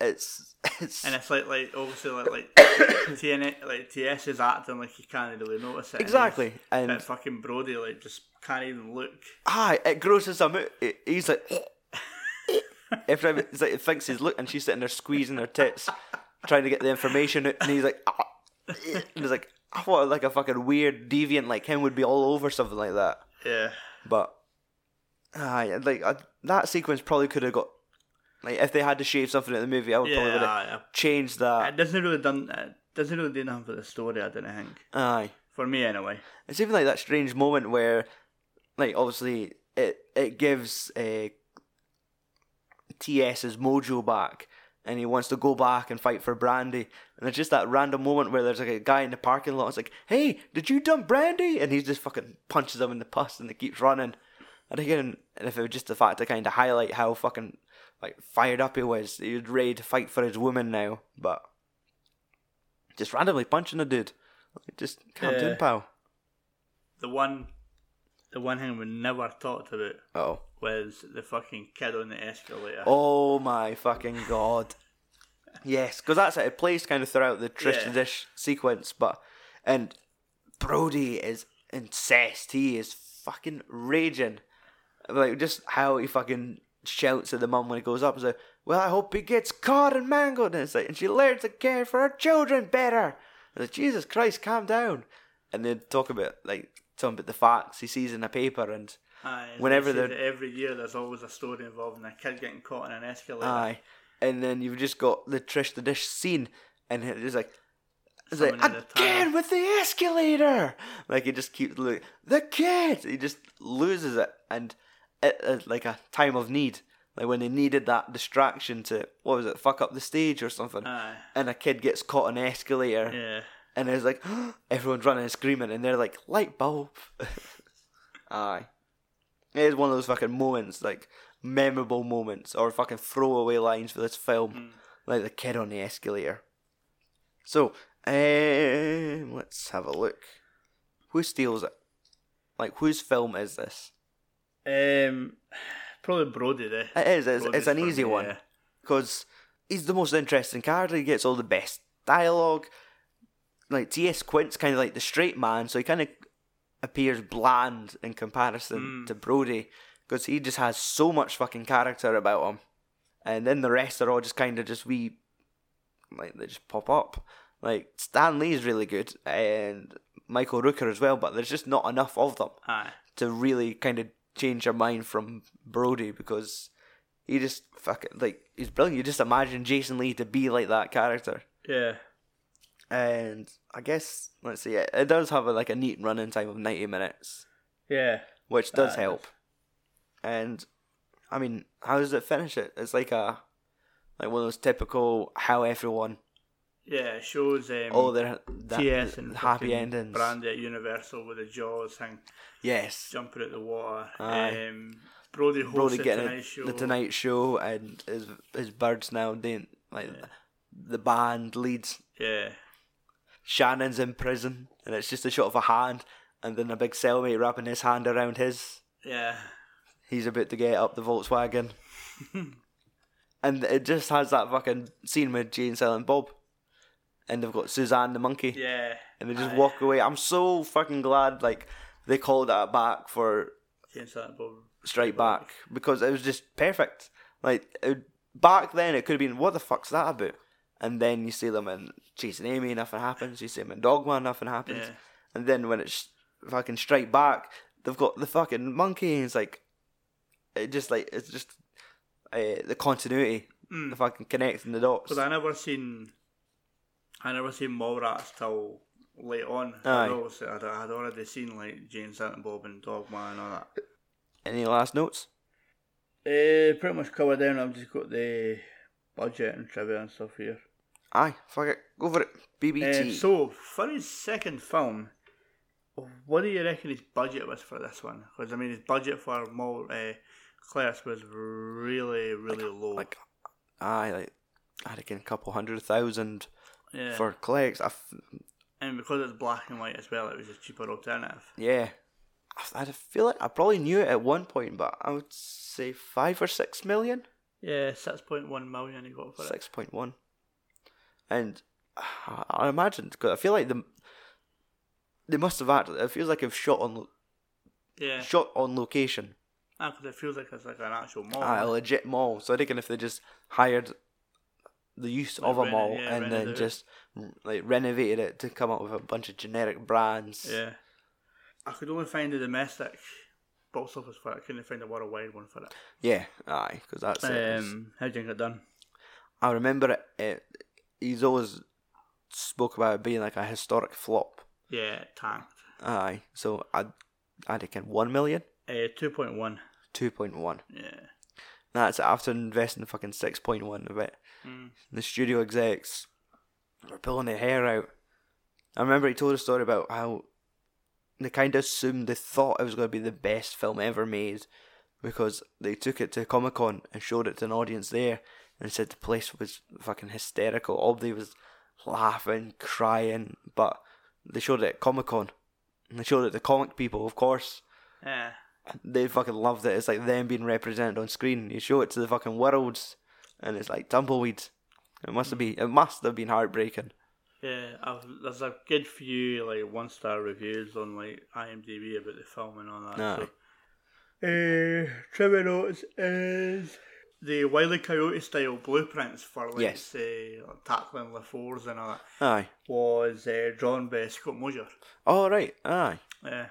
it's it's And it's like, like obviously, like, like, TN, like TS is acting like he can't really notice it. exactly, he's- and But fucking Brodie, like, just can't even look. Aye, it grosses him out. He's like, every time it's like he thinks he's looking, and she's sitting there squeezing her tits, trying to get the information out, and he's like, "Ah." and he's like, I thought like a fucking weird deviant like him would be all over something like that, Yeah. but aye, like uh, that sequence probably could have got like if they had to shave something in the movie, I would probably would have changed that. It doesn't really done. It doesn't really do nothing for the story. I don't think. Aye. For me, anyway. It's even like that strange moment where, like, obviously it it gives uh, TS his mojo back, and he wants to go back and fight for Brandi, and it's just that random moment where there's like a guy in the parking lot. It's like, "Hey, did you dump Brandi?" And he just fucking punches him in the pus, and it keeps running. And again, and if it was just the fact to kind of highlight how fucking like fired up he was, he was ready to fight for his woman now, but just randomly punching a dude. Just calm Yeah. down, pal. The one, the one thing we never talked about Oh. was the fucking kid on the escalator. Oh my fucking god. Yes, because that's it. It plays kind of throughout the Trish Yeah. Dish sequence, but and Brody is incensed. He is fucking raging, like just how he fucking shouts at the mum when he goes up. He's like, "Well, I hope he gets caught and mangled." And it's like, and she learns to care for her children better. And like, Jesus Christ, calm down. And they talk about like talking about the facts he sees in the paper and Aye, and whenever they say they're- that every year there's always a story involving a kid getting caught in an escalator. Aye. And then you've just got the Trish the Dish scene, and it's like, it's Someone like again with the escalator. Like he just keeps looking, the kid. He just loses it, and at, at like a time of need, Like when they needed that distraction to what was it, fuck up the stage or something, Aye. and a kid gets caught on an escalator, Yeah. and it's like everyone's running and screaming, and they're like light bulb. Aye, it is one of those fucking moments, like memorable moments or fucking throwaway lines for this film, Mm. like the kid on the escalator. So, um, let's have a look. Who steals it? Like whose film is this? Um, probably Brodie there. It is. It's, it's an easy me, one yeah. because he's the most interesting character. He gets all the best dialogue. Like T.S. Quint's kind of like the straight man, so he kind of appears bland in comparison Mm. to Brodie because he just has so much fucking character about him, and then the rest are all just kind of just wee, like they just pop up. Like Stan Lee's really good and Michael Rooker as well, but there's just not enough of them Aye. to really kind of change your mind from Brodie because he just fucking like he's brilliant. You just imagine Jason Lee to be like that character, Yeah. and I guess let's see, it, it does have a, like a neat running time of ninety minutes, Yeah. which does That help. And I mean, how does it finish it? It's like a like one of those typical how everyone Yeah. It shows um, oh they're that, TS and happy endings. Brandi at Universal with the jaws thing Yes, jumping out the water. Aye. Um, Brodie hosts Brodie the getting Tonight Show. the Tonight Show and his his birds now doing like Yeah. the band leads. Yeah. Shannon's in prison, and it's just a shot of a hand, and then a big cellmate wrapping his hand around his. Yeah. He's about to get up the Volkswagen, and it just has that fucking scene with Jay and Silent Bob, and they've got Suzanne the monkey, Yeah. and they just Aye. walk away. I'm so fucking glad like they called that back for Jay and Silent Bob. Strike Back because it was just perfect. Like it, back then, it could have been what the fuck's that about, and then you see them in Chasing Amy, nothing happens. You see them in Dogma, nothing happens. Yeah. And then when it's fucking Strike Back, they've got the fucking monkey, and it's like, it just like it's just uh, the continuity, Mm. the fucking connecting the dots. Because I never seen, I never seen Mallrats till late on. Aye. I'd, I'd already seen like Jay and Silent Bob and Dogma and all that. Any last notes? Uh, pretty much covered down. I've just got the budget and trivia and stuff here. Aye, fuck it, go for it. BBT. Uh, so for his second film, what do you reckon his budget was for this one? Because I mean, his budget for Mall uh, Clerks was really, really low. like, aye, like I reckon a couple hundred thousand yeah, for Clerks. I f- and because it's black and white as well, it was a cheaper alternative. Yeah. I I feel like I probably knew it at one point, but I would say five or six million? Yeah, six point one million he got for it. 6.1. And I- I imagine, because I feel like the, they must have actually, it feels like it was shot on, lo- Yeah, shot on location. Ah, because it feels like it's like an actual mall. Ah, a legit mall. So I reckon if they just hired the use Like of a reno- mall yeah, and then just like renovated it to come up with a bunch of generic brands. Yeah, I could only find a domestic box office for it. I couldn't find a worldwide one for it. Yeah, aye, because that's it. Um, how do you get it done? I remember it, it. He's always spoke about it being like a historic flop. Yeah, it tanked. Aye, so I, I reckon one million, Uh, two point one. two point one. Yeah. That's after investing fucking six point one of it. Mm. The studio execs were pulling their hair out. I remember he told a story about how they kind of assumed they thought it was going to be the best film ever made because they took it to Comic Con and showed it to an audience there and said the place was fucking hysterical. Everybody was laughing, crying, but they showed it at Comic Con and they showed it to the comic people, of course. Yeah. They fucking loved it. It's like them being represented on screen. You show it to the fucking worlds, and it's like tumbleweed. It must have been. It must have been heartbreaking. Yeah, I've, there's a good few like one star reviews on like IMDb about the film and all that. Aye. So. Uh, trivia notes is the Wiley Coyote style blueprints for like Yes. say like, tackling LaFours and all that Aye. was uh, drawn by Scott Mosier. Oh right. Aye. Yeah,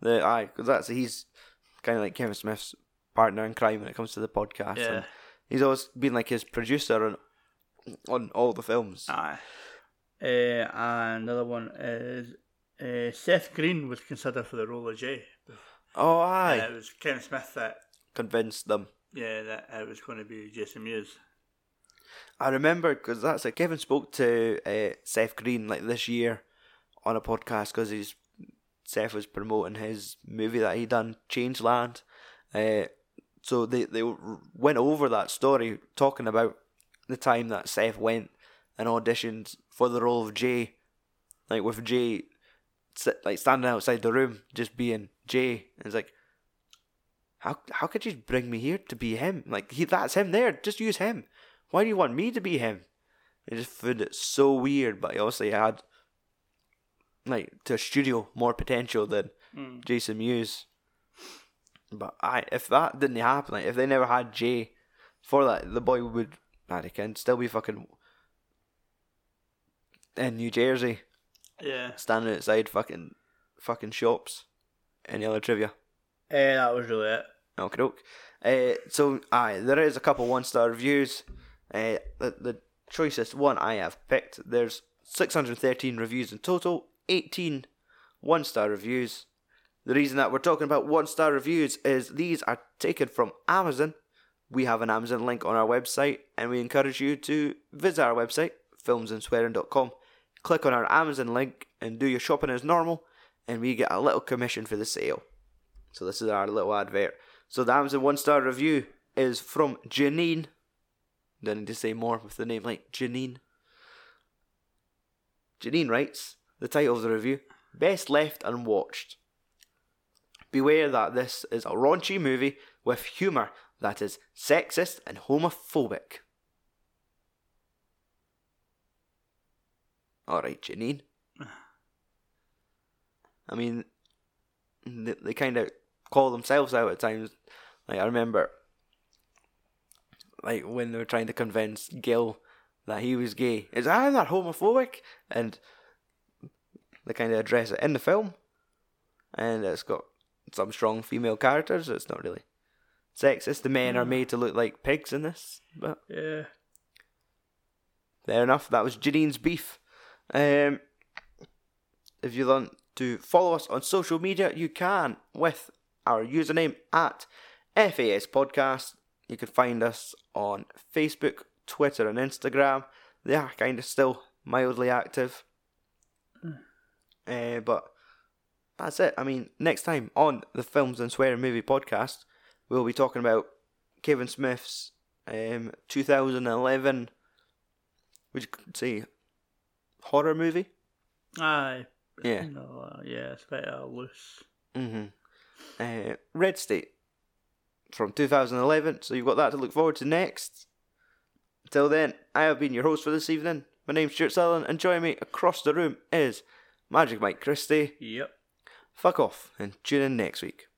The aye, because that's he's kind of like Kevin Smith's partner in crime when it comes to the podcast. yeah, And he's always been like his producer on on all the films. aye. Uh, and another one is uh, Seth Green was considered for the role of Jay. Oh Uh, aye. it was Kevin Smith that Convinced them. Yeah, that it was going to be Jason Mewes. I remember because that's like Kevin spoke to uh, Seth Green like this year on a podcast because he's Seth was promoting his movie that he done Changeland. Uh, so they they went over that story talking about the time that Seth went and auditioned for the role of Jay, like with Jay, like standing outside the room just being Jay. And it's like, how how could you bring me here to be him? Like he that's him there. Just use him. Why do you want me to be him? I just found it so weird, but he also had like to a studio more potential than Mm. Jason Mewes. But I, if that didn't happen, like if they never had Jay for that, the boy would, he can still be fucking in New Jersey, Yeah. standing outside fucking fucking shops. Any other trivia? Eh, that was really it. Okay, doke. Uh, so, aye, there is a couple one star reviews. Uh, the, the choicest one I have picked, there's 613 reviews in total, 18 one star reviews. The reason that we're talking about one star reviews is these are taken from Amazon. We have an Amazon link on our website, and we encourage you to visit our website, filmsandswearing.com. Click on our Amazon link and do your shopping as normal, and we get a little commission for the sale. So this is our little advert. So the Amazon one star review is from Janine. Don't need to say more with the name like Janine. Janine writes the title of the review: Best left unwatched. Beware that this is a raunchy movie with humour that is sexist and homophobic. Alright, Janine. I mean, they, they kind of call themselves out at times. Like, I remember, like, when they were trying to convince Gil that he was gay. Is I'm not homophobic? And they kind of address it in the film. And it's got some strong female characters. It's not really sexist. The men are made to look like pigs in this. But Yeah. Fair enough. That was Janine's beef. Um, if you want to follow us on social media, you can with our username at FAS Podcast. You can find us on Facebook, Twitter, and Instagram. They are kind of still mildly active. Uh, but that's it. I mean, next time on the Films and Swearing Movie Podcast, we'll be talking about Kevin Smith's um, 2011 would you say horror movie? Aye. Yeah. No, uh, yeah, it's quite uh, loose. Mm-hmm. Uh, Red State from 2011. So you've got that to look forward to next. Until then, I have been your host for this evening. My name's Stuart Sutherland, and joining me across the room is Magic Mike Christie. Yep. Fuck off and tune in next week.